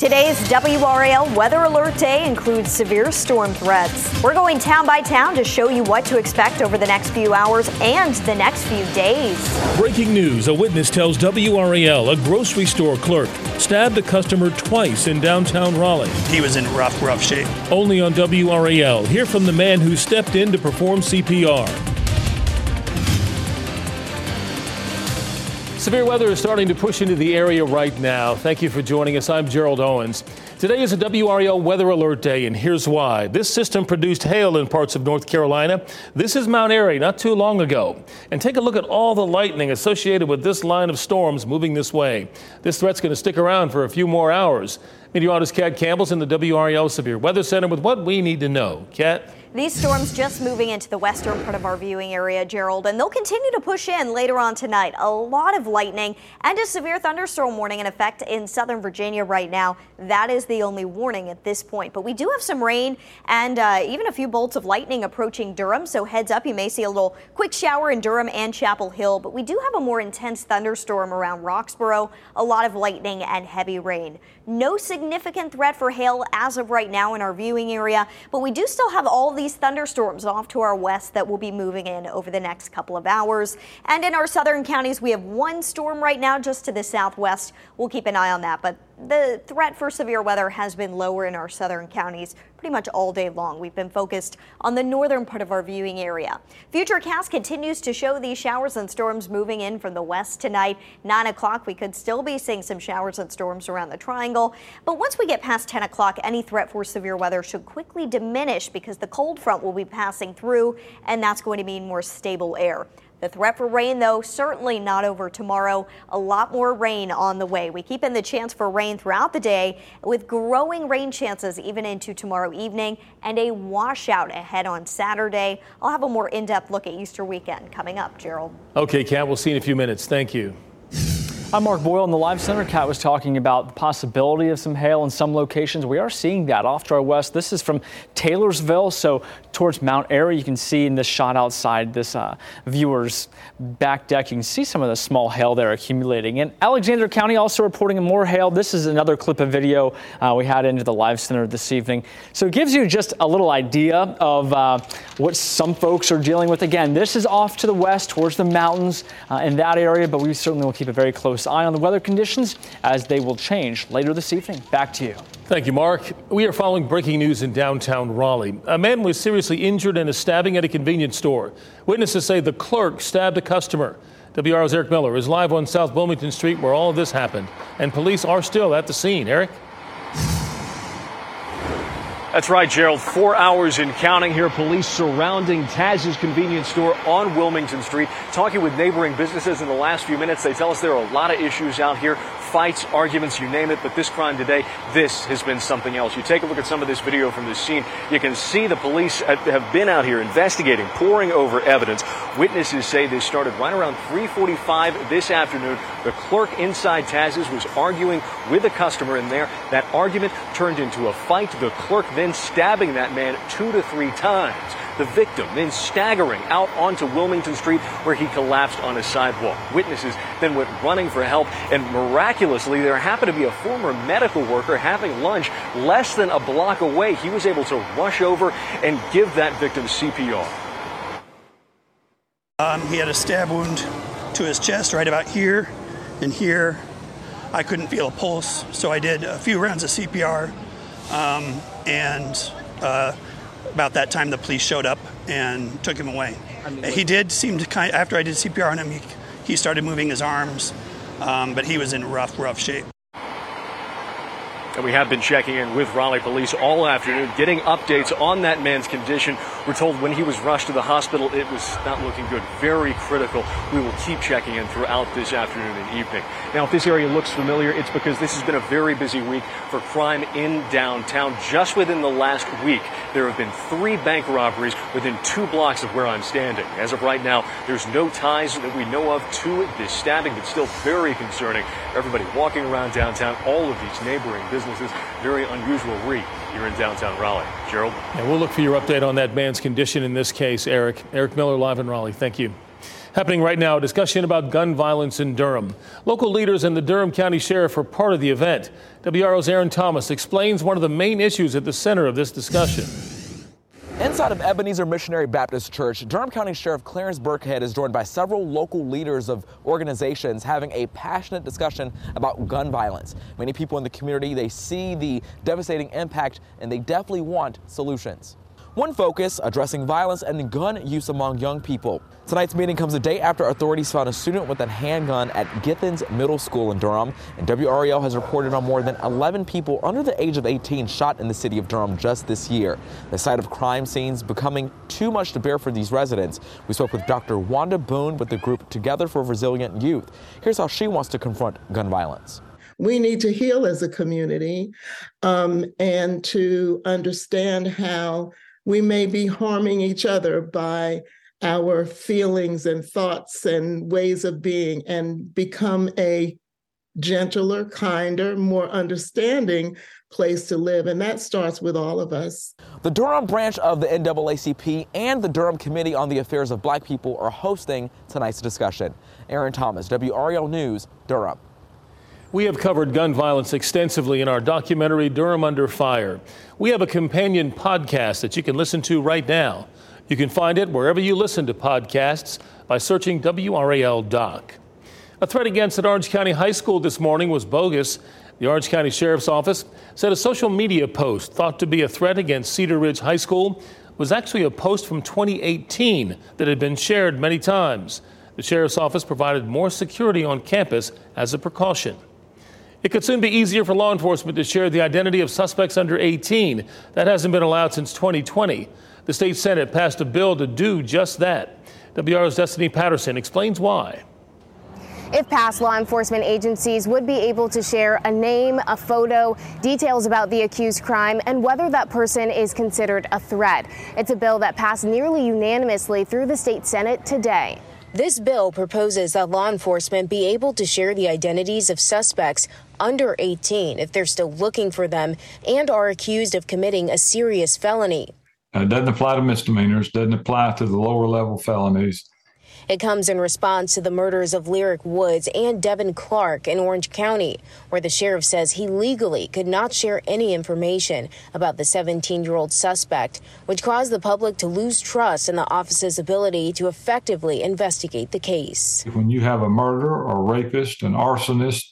Today's WRAL Weather Alert Day includes severe storm threats. We're going town by town to show you what to expect over the next few hours and the next few days. Breaking news a witness tells WRAL a grocery store clerk stabbed a customer twice in downtown Raleigh. He was in rough, rough shape. Only on WRAL. Hear from the man who stepped in to perform CPR. Severe weather is starting to push into the area right now. Thank you for joining us. I'm Gerald Owens. Today is a WRAL weather alert day, and here's why. This system produced hail in parts of North Carolina. This is Mount Airy not too long ago. And take a look at all the lightning associated with this line of storms moving this way. This threat's going to stick around for a few more hours. Meteorologist Kat Campbell's in the WRAL Severe Weather Center with what we need to know. Kat? These storms just moving into the western part of our viewing area, Gerald, and they'll continue to push in later on tonight. A lot of lightning and a severe thunderstorm warning in effect in southern Virginia right now. That is the only warning at this point. But we do have some rain and uh, even a few bolts of lightning approaching Durham. So heads up, you may see a little quick shower in Durham and Chapel Hill. But we do have a more intense thunderstorm around Roxboro, a lot of lightning and heavy rain. No significant threat for hail as of right now in our viewing area, but we do still have all these thunderstorms off to our west that will be moving in over the next couple of hours. And in our southern counties, we have one storm right now just to the southwest. We'll keep an eye on that, but the threat for severe weather has been lower in our southern counties pretty much all day long. We've been focused on the northern part of our viewing area. Futurecast continues to show these showers and storms moving in from the west tonight. 9 o'clock, we could still be seeing some showers and storms around the triangle. But once we get past 10 o'clock, any threat for severe weather should quickly diminish because the cold front will be passing through, and that's going to mean more stable air. The threat for rain, though, certainly not over tomorrow. A lot more rain on the way. We keep in the chance for rain throughout the day with growing rain chances even into tomorrow evening and a washout ahead on Saturday. I'll have a more in depth look at Easter weekend coming up, Gerald. Okay, Kat, we'll see you in a few minutes. Thank you. I'm Mark Boyle in the Live Center. Kat was talking about the possibility of some hail in some locations. We are seeing that off to our west. This is from Taylorsville, so towards Mount Airy. You can see in this shot outside this uh, viewer's back deck, you can see some of the small hail there accumulating. And Alexander County also reporting more hail. This is another clip of video uh, we had into the Live Center this evening. So it gives you just a little idea of uh, what some folks are dealing with. Again, this is off to the west towards the mountains uh, in that area, but we certainly will keep a very close eye on the weather conditions as they will change later this evening. Back to you. Thank you, Mark. We are following breaking news in downtown Raleigh. A man was seriously injured in a stabbing at a convenience store. Witnesses say the clerk stabbed a customer. WRAL's Eric Miller is live on South Wilmington Street where all of this happened, and police are still at the scene. Eric? That's right, Gerald. Four hours in counting here. Police surrounding Taz's convenience store on Wilmington Street. Talking with neighboring businesses in the last few minutes, they tell us there are a lot of issues out here fights, arguments, you name it. But this crime today, this has been something else. You take a look at some of this video from this scene, you can see the police have been out here investigating, pouring over evidence. Witnesses say this started right around 3:45 this afternoon. The clerk inside Taz's was arguing with a customer in there. That argument turned into a fight. The clerk then stabbing that man two to three times the victim, then staggering out onto Wilmington Street where he collapsed on a sidewalk. Witnesses then went running for help, and miraculously, there happened to be a former medical worker having lunch less than a block away. He was able to rush over and give that victim CPR. Um, he had a stab wound to his chest right about here and here. I couldn't feel a pulse, so I did a few rounds of CPR um, and uh, about that time the police showed up and took him away. I mean, he did seem to kind. of, After I did CPR on him, he, he started moving his arms, um, but he was in rough, rough shape. And we have been checking in with Raleigh police all afternoon, getting updates on that man's condition. We're told when he was rushed to the hospital, it was not looking good, very critical. We will keep checking in throughout this afternoon and evening. Now, if this area looks familiar, it's because this has been a very busy week for crime in downtown. Just within the last week, there have been three bank robberies within two blocks of where I'm standing. As of right now, there's no ties that we know of to this stabbing, but still very concerning. Everybody walking around downtown, all of these neighboring businesses, very unusual week here in downtown Raleigh. Gerald? Yeah, we'll look for your update on that man's condition in this case, Eric. Eric Miller live in Raleigh. Thank you. Happening right now, a discussion about gun violence in Durham. Local leaders and the Durham County Sheriff are part of the event. WRAL's Aaron Thomas explains one of the main issues at the center of this discussion. Inside of Ebenezer Missionary Baptist Church, Durham County Sheriff Clarence Birkhead is joined by several local leaders of organizations having a passionate discussion about gun violence. Many people in the community, they see the devastating impact and they definitely want solutions. One focus addressing violence and gun use among young people. Tonight's meeting comes a day after authorities found a student with a handgun at Githens Middle School in Durham, and WRAL has reported on more than 11 people under the age of 18 shot in the city of Durham just this year. The sight of crime scenes becoming too much to bear for these residents. We spoke with Dr. Wanda Boone with the group Together for Resilient Youth. Here's how she wants to confront gun violence we need to heal as a community um, and to understand how we may be harming each other by our feelings and thoughts and ways of being and become a gentler, kinder, more understanding place to live. And that starts with all of us. The Durham branch of the NAACP and the Durham Committee on the Affairs of Black People are hosting tonight's discussion. Aaron Thomas, WRAL News, Durham. We have covered gun violence extensively in our documentary Durham Under Fire. We have a companion podcast that you can listen to right now. You can find it wherever you listen to podcasts by searching WRAL Doc. A threat against an Orange County High School this morning was bogus. The Orange County Sheriff's Office said a social media post thought to be a threat against Cedar Ridge High School was actually a post from 2018 that had been shared many times. The Sheriff's Office provided more security on campus as a precaution. It could soon be easier for law enforcement to share the identity of suspects under 18. That hasn't been allowed since 2020. The state Senate passed a bill to do just that. WRAL's Destiny Patterson explains why. If passed, law enforcement agencies would be able to share a name, a photo, details about the accused crime, and whether that person is considered a threat. It's a bill that passed nearly unanimously through the state Senate today. This bill proposes that law enforcement be able to share the identities of suspects under 18 if they're still looking for them and are accused of committing a serious felony. it doesn't apply to misdemeanors, doesn't apply to the lower level felonies. It comes in response to the murders of Lyric Woods and Devin Clark in Orange County, where the sheriff says he legally could not share any information about the 17 year old suspect, which caused the public to lose trust in the office's ability to effectively investigate the case. When you have a murderer or rapist, an arsonist,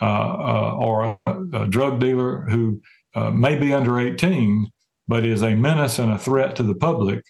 uh, uh, or a, a, drug dealer who uh, may be under 18, but is a menace and a threat to the public,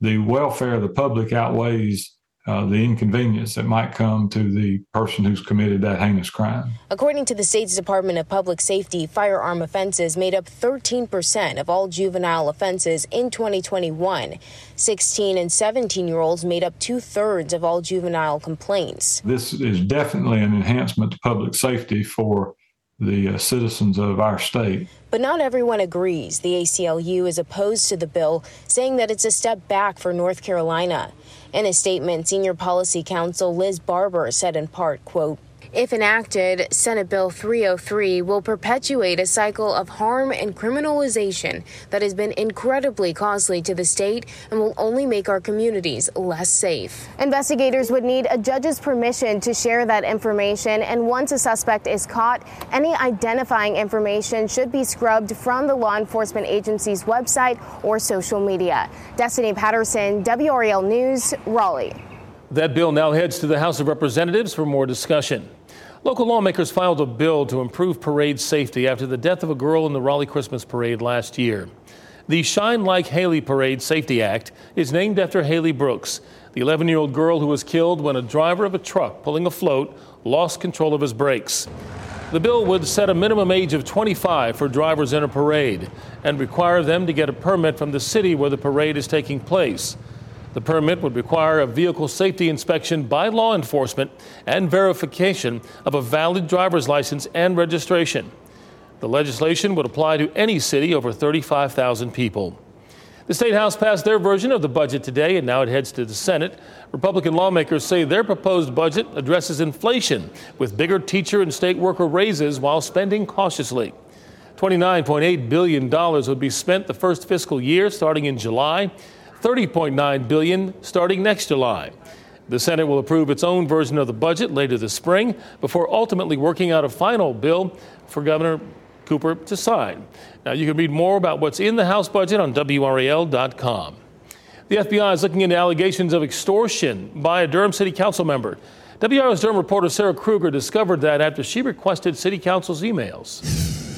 the welfare of the public outweighs uh, the inconvenience that might come to the person who's committed that heinous crime. According to the state's Department of Public Safety, firearm offenses made up 13% of all juvenile offenses in 2021. 16 and 17 year olds made up two thirds of all juvenile complaints. This is definitely an enhancement to public safety for the uh, citizens of our state. But not everyone agrees. The ACLU is opposed to the bill, saying that it's a step back for North Carolina. In a statement, Senior Policy Counsel Liz Barber said in part, quote, if enacted, Senate Bill 303 will perpetuate a cycle of harm and criminalization that has been incredibly costly to the state and will only make our communities less safe. Investigators would need a judge's permission to share that information, and once a suspect is caught, any identifying information should be scrubbed from the law enforcement agency's website or social media. Destiny Patterson, WRAL News, Raleigh. That bill now heads to the House of Representatives for more discussion. Local lawmakers filed a bill to improve parade safety after the death of a girl in the Raleigh Christmas parade last year. The Shine Like Hailey Parade Safety Act is named after Hailey Brooks, the 11 year old girl who was killed when a driver of a truck pulling a float lost control of his brakes. The bill would set a minimum age of 25 for drivers in a parade and require them to get a permit from the city where the parade is taking place. The permit would require a vehicle safety inspection by law enforcement and verification of a valid driver's license and registration. The legislation would apply to any city over 35,000 people. The State House passed their version of the budget today, and now it heads to the Senate. Republican lawmakers say their proposed budget addresses inflation with bigger teacher and state worker raises while spending cautiously. $29.8 billion would be spent the first fiscal year starting in July. 30.9 billion starting next July. The Senate will approve its own version of the budget later this spring before ultimately working out a final bill for Governor Cooper to sign. Now, you can read more about what's in the House budget on WRAL.com. The FBI is looking into allegations of extortion by a Durham City Council member. WRAL's Durham reporter Sarah Krueger discovered that after she requested City Council's emails.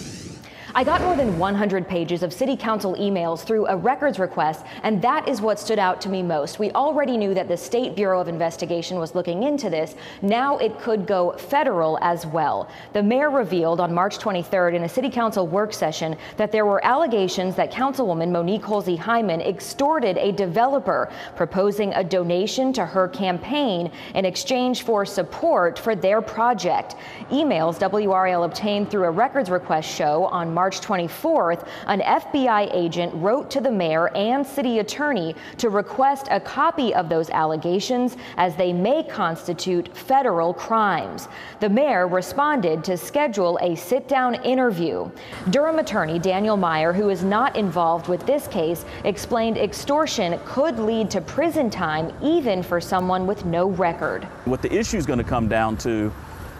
I got more than 100 pages of city council emails through a records request, and that is what stood out to me most. We already knew that the State Bureau of Investigation was looking into this. Now it could go federal as well. The mayor revealed on March 23rd in a city council work session that there were allegations that Councilwoman Monique Holsey Hyman extorted a developer, proposing a donation to her campaign in exchange for support for their project. Emails WRAL obtained through a records request show on March March 24th, an FBI agent wrote to the mayor and city attorney to request a copy of those allegations as they may constitute federal crimes. The mayor responded to schedule a sit down interview. Durham attorney Daniel Meyer, who is not involved with this case, explained extortion could lead to prison time even for someone with no record. What the issue is going to come down to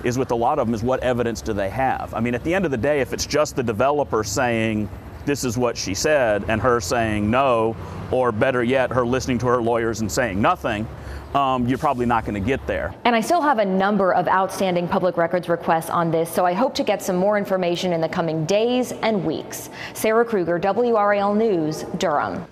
is with a lot of them is what evidence do they have? I mean, at the end of the day, if it's just the developer saying, this is what she said, and her saying no, or better yet, her listening to her lawyers and saying nothing, um, you're probably not going to get there. And I still have a number of outstanding public records requests on this, so I hope to get some more information in the coming days and weeks. Sarah Krueger, WRAL News, Durham.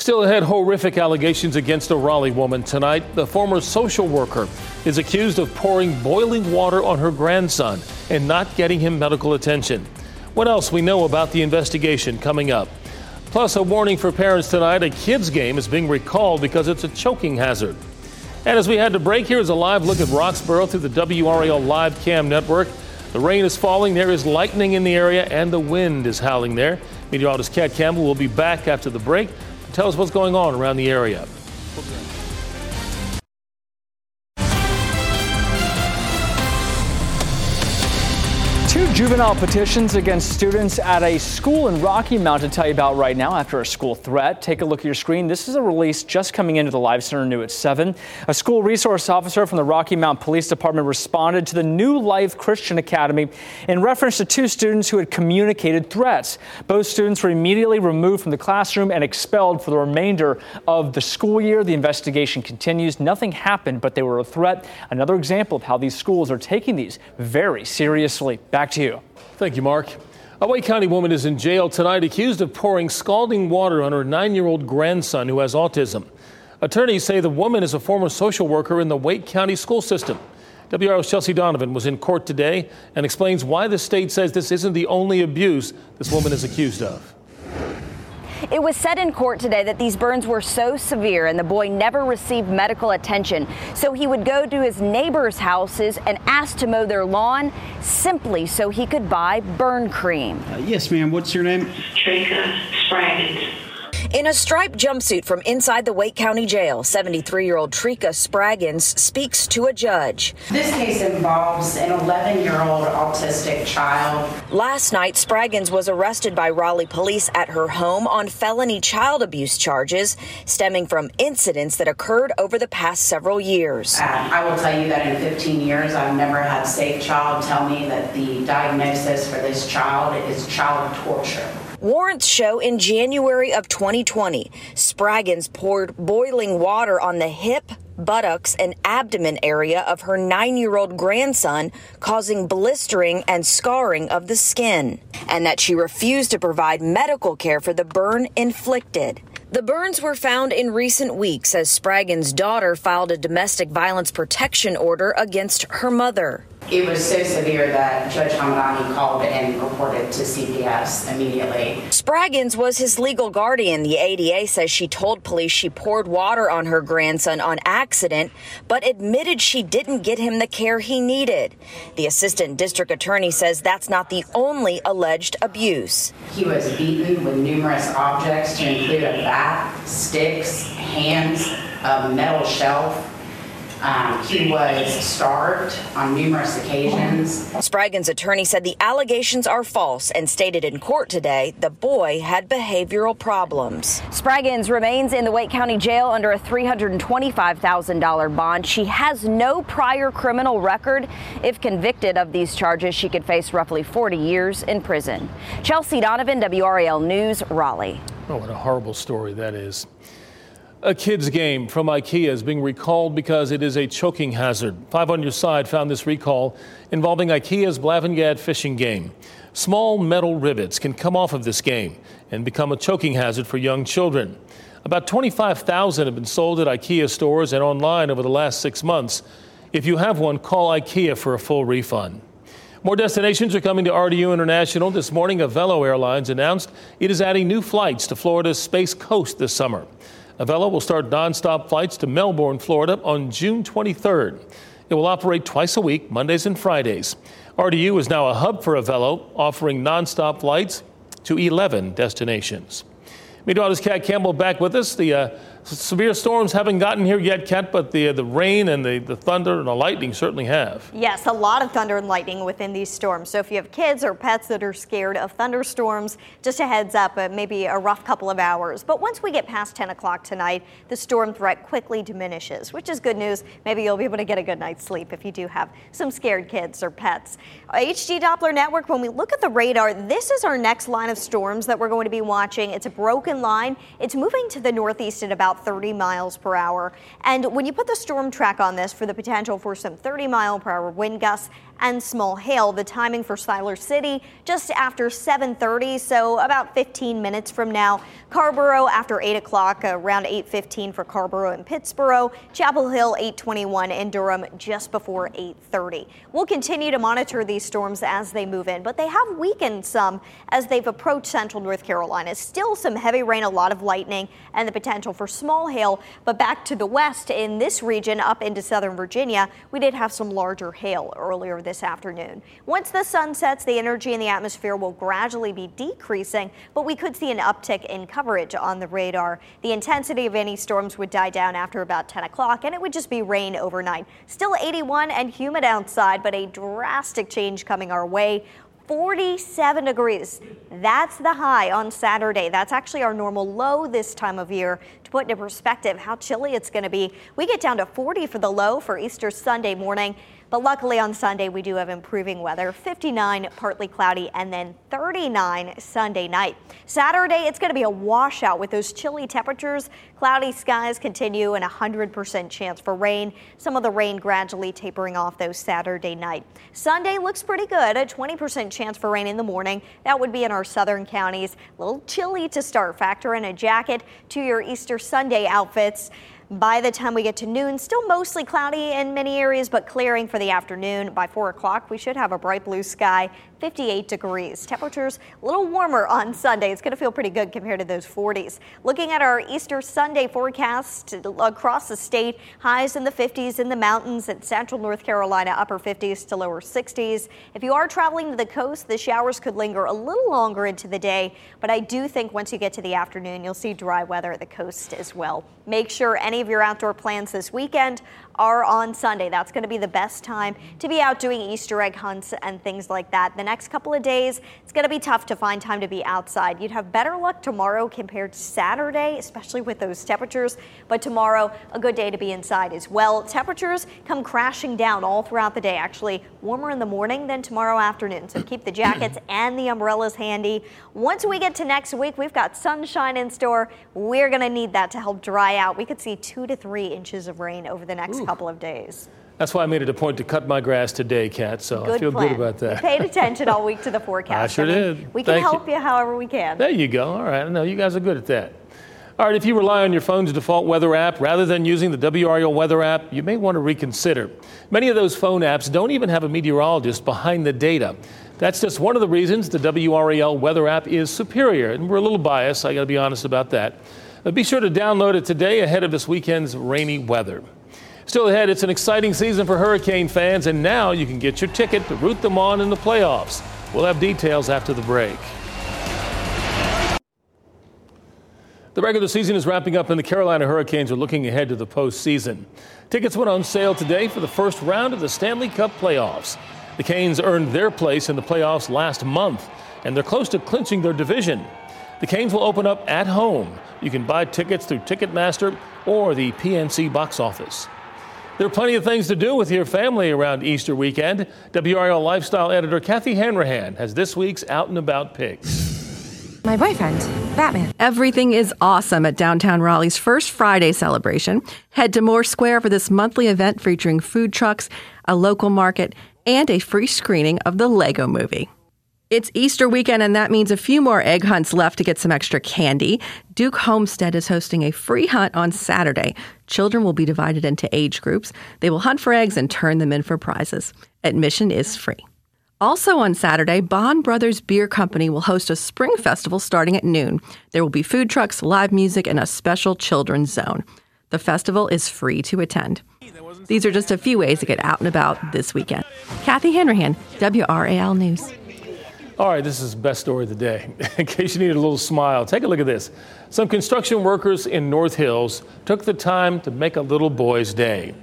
Still ahead, horrific allegations against a Raleigh woman tonight. The former social worker is accused of pouring boiling water on her grandson and not getting him medical attention. What else we know about the investigation coming up? Plus, a warning for parents tonight a kids' game is being recalled because it's a choking hazard. And as we had to break, here's a live look at Roxboro through the WRAL Live Cam network. The rain is falling, there is lightning in the area, and the wind is howling there. Meteorologist Kat Campbell will be back after the break. Tell us what's going on around the area. Two juvenile petitions against students at a school in Rocky Mount to tell you about right now after a school threat. Take a look at your screen. This is a release just coming into the Live Center new at 7. A school resource officer from the Rocky Mount Police Department responded to the New Life Christian Academy in reference to two students who had communicated threats. Both students were immediately removed from the classroom and expelled for the remainder of the school year. The investigation continues. Nothing happened, but they were a threat. Another example of how these schools are taking these very seriously. Back To you. Thank you, Mark. A Wake County woman is in jail tonight accused of pouring scalding water on her nine year old grandson who has autism. Attorneys say the woman is a former social worker in the Wake County school system. WRAL's Chelsea Donovan was in court today and explains why the state says this isn't the only abuse this woman is accused of. It was said in court today that these burns were so severe and the boy never received medical attention. So he would go to his neighbors' houses and ask to mow their lawn simply so he could buy burn cream. Uh, yes, ma'am. What's your name? Teresa Spraggins. In a striped jumpsuit from inside the Wake County Jail, 73 year old Trika Spraggins speaks to a judge. This case involves an 11 year old autistic child. Last night, Spraggins was arrested by Raleigh police at her home on felony child abuse charges stemming from incidents that occurred over the past several years. Uh, I will tell you that in 15 years, I've never had a safe child tell me that the diagnosis for this child is child torture. Warrants show in January of 2020, Spraggins poured boiling water on the hip, buttocks, and abdomen area of her nine year old grandson, causing blistering and scarring of the skin, and that she refused to provide medical care for the burn inflicted. The burns were found in recent weeks as Spraggins' daughter filed a domestic violence protection order against her mother. It was so severe that Judge Hamadani called and reported to CPS immediately. Spraggins was his legal guardian. The ADA says she told police she poured water on her grandson on accident, but admitted she didn't get him the care he needed. The assistant district attorney says that's not the only alleged abuse. He was beaten with numerous objects to include a bat, sticks, hands, a metal shelf, um, he was starved on numerous occasions. Spraggins' attorney said the allegations are false and stated in court today the boy had behavioral problems. Spraggins remains in the Wake County Jail under a $325,000 bond. She has no prior criminal record. If convicted of these charges, she could face roughly 40 years in prison. Chelsea Donovan, WRAL News, Raleigh. Oh, what a horrible story that is. A kids game from IKEA is being recalled because it is a choking hazard. Five on your side found this recall involving IKEA's Blavingad fishing game. Small metal rivets can come off of this game and become a choking hazard for young children. About 25,000 have been sold at IKEA stores and online over the last six months. If you have one, call IKEA for a full refund. More destinations are coming to RDU International. This morning, Avelo Airlines announced it is adding new flights to Florida's Space Coast this summer. Avelo will start nonstop flights to Melbourne, Florida on June 23rd. It will operate twice a week, Mondays and Fridays. RDU is now a hub for Avelo, offering nonstop flights to 11 destinations. Meteorologist Kat Campbell back with us. The uh, severe storms haven't gotten here yet, Kat, but the, the rain and the, the thunder and the lightning certainly have. Yes, a lot of thunder and lightning within these storms. So if you have kids or pets that are scared of thunderstorms, just a heads up, uh, maybe a rough couple of hours. But once we get past 10 o'clock tonight, the storm threat quickly diminishes, which is good news. Maybe you'll be able to get a good night's sleep if you do have some scared kids or pets. HD Doppler Network, when we look at the radar, this is our next line of storms that we're going to be watching. It's a broken line. It's moving to the northeast at about 30 miles per hour. And when you put the storm track on this for the potential for some 30 mile per hour wind gusts and small hail, the timing for Siler City just after 7:30, so about 15 minutes from now. Carrboro after 8 o'clock, uh, around 8:15 for Carrboro and Pittsboro. Chapel Hill 8:21 in Durham just before 8:30. We'll continue to monitor these storms as they move in, but they have weakened some as they've approached central North Carolina. Still some heavy rain, a lot of lightning, and the potential for small hail. But back to the west in this region, up into southern Virginia, we did have some larger hail earlier this afternoon. Once the sun sets, the energy in the atmosphere will gradually be decreasing, but we could see an uptick in coverage on the radar. The intensity of any storms would die down after about 10 o'clock, and it would just be rain overnight. Still 81 and humid outside, but a drastic change coming our way. 47 degrees. That's the high on Saturday. That's actually our normal low this time of year. To put into perspective how chilly it's going to be, we get down to 40 for the low for Easter Sunday morning. But luckily on Sunday, we do have improving weather 59, partly cloudy, and then 39 Sunday night. Saturday, it's going to be a washout with those chilly temperatures. Cloudy skies continue and a 100% chance for rain. Some of the rain gradually tapering off those Saturday night. Sunday looks pretty good, a 20% chance for rain in the morning. That would be in our southern counties. A little chilly to start. Factor in a jacket to your Easter Sunday outfits. By the time we get to noon, still mostly cloudy in many areas, but clearing for the afternoon. By 4 o'clock, we should have a bright blue sky 58 degrees. Temperatures a little warmer on Sunday. It's going to feel pretty good compared to those 40s. Looking at our Easter Sunday forecast uh, across the state, highs in the 50s in the mountains and central North Carolina, upper 50s to lower 60s. If you are traveling to the coast, the showers could linger a little longer into the day, but I do think once you get to the afternoon, you'll see dry weather at the coast as well. Make sure any of your outdoor plans this weekend are on Sunday. That's going to be the best time to be out doing Easter egg hunts and things like that. The next couple of days, it's going to be tough to find time to be outside. You'd have better luck tomorrow compared to Saturday, especially with those temperatures. But tomorrow, a good day to be inside as well. Temperatures come crashing down all throughout the day, actually warmer in the morning than tomorrow afternoon. So keep the jackets and the umbrellas handy. Once we get to next week, we've got sunshine in store. We're going to need that to help dry out. We could see two to three inches of rain over the next Ooh couple of days. That's why I made it a point to cut my grass today, Kat. So good I feel plan. good about that. We paid attention all week to the forecast. I sure I mean, did. We can Thank help you. you however we can. There you go. All right. No, you guys are good at that. All right, if you rely on your phone's default weather app rather than using the WRAL weather app, you may want to reconsider. Many of those phone apps don't even have a meteorologist behind the data. That's just one of the reasons the WRAL weather app is superior, and we're a little biased, I got to be honest about that. But be sure to download it today ahead of this weekend's rainy weather. Still ahead, it's an exciting season for Hurricane fans, and now you can get your ticket to root them on in the playoffs. We'll have details after the break. The regular season is wrapping up, and the Carolina Hurricanes are looking ahead to the postseason. Tickets went on sale today for the first round of the Stanley Cup playoffs. The Canes earned their place in the playoffs last month, and they're close to clinching their division. The Canes will open up at home. You can buy tickets through Ticketmaster or the PNC box office. There are plenty of things to do with your family around Easter weekend. WRAL lifestyle editor Kathy Hanrahan has this week's out and about picks. My boyfriend, Batman. Everything is awesome at downtown Raleigh's first Friday celebration. Head to Moore Square for this monthly event featuring food trucks, a local market, and a free screening of the Lego movie. It's Easter weekend, and that means a few more egg hunts left to get some extra candy. Duke Homestead is hosting a free hunt on Saturday. Children will be divided into age groups. They will hunt for eggs and turn them in for prizes. Admission is free. Also on Saturday, Bond Brothers Beer Company will host a spring festival starting at noon. There will be food trucks, live music, and a special children's zone. The festival is free to attend. These are just a few ways to get out and about this weekend. Kathy Hanrahan, WRAL News. All right, this is the best story of the day. In case you need a little smile, take a look at this. Some construction workers in North Hills took the time to make a little boy's day.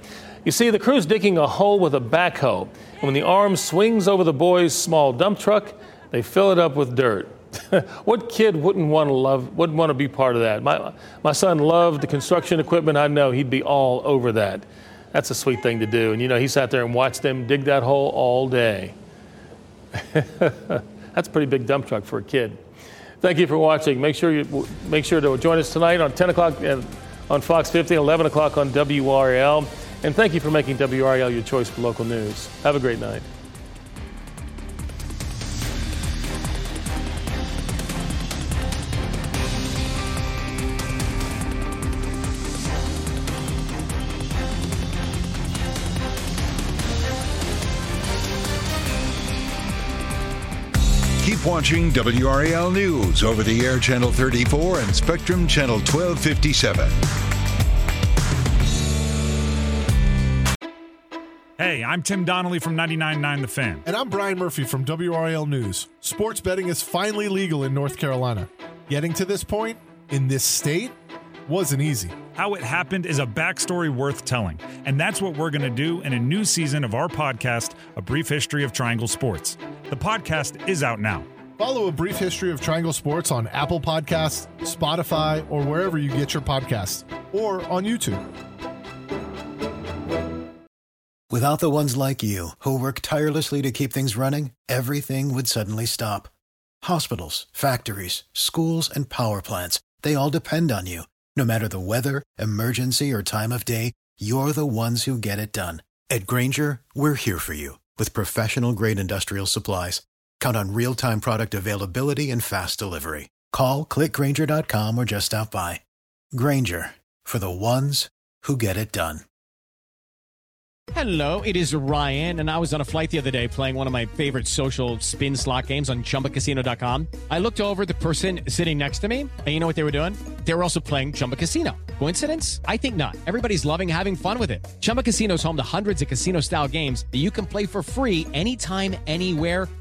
You see, the crew's digging a hole with a backhoe, and when the arm swings over the boy's small dump truck, they fill it up with dirt. what kid wouldn't want to love, wouldn't want to be part of that? My, my son loved the construction equipment. I know he'd be all over that. That's a sweet thing to do. And you know, he sat there and watched them dig that hole all day. That's a pretty big dump truck for a kid. Thank you for watching. Make sure you make sure to join us tonight on 10 o'clock uh, on Fox 50, 11 o'clock on WRAL. And thank you for making WRAL your choice for local news. Have a great night. Keep watching WRAL News over the air channel 34 and Spectrum channel 1257. Hey, I'm Tim Donnelly from 99.9 The Fan. And I'm Brian Murphy from WRAL News. Sports betting is finally legal in North Carolina. Getting to this point in this state wasn't easy. How it happened is a backstory worth telling. And that's what we're going to do in a new season of our podcast, A Brief History of Triangle Sports. The podcast is out now. Follow A Brief History of Triangle Sports on Apple Podcasts, Spotify, or wherever you get your podcasts, or on YouTube. Without the ones like you, who work tirelessly to keep things running, everything would suddenly stop. Hospitals, factories, schools, and power plants, they all depend on you. No matter the weather, emergency, or time of day, you're the ones who get it done. At Grainger, we're here for you with professional grade industrial supplies. Count on real time product availability and fast delivery. Call clickgrainger.com or just stop by. Grainger for the ones who get it done. Hello, it is Ryan, and I was on a flight the other day playing one of my favorite social spin slot games on chumbacasino.com. I looked over the person sitting next to me, and you know what they were doing? They were also playing Chumba Casino. Coincidence? I think not. Everybody's loving having fun with it. Chumba Casino is home to hundreds of casino style games that you can play for free anytime, anywhere,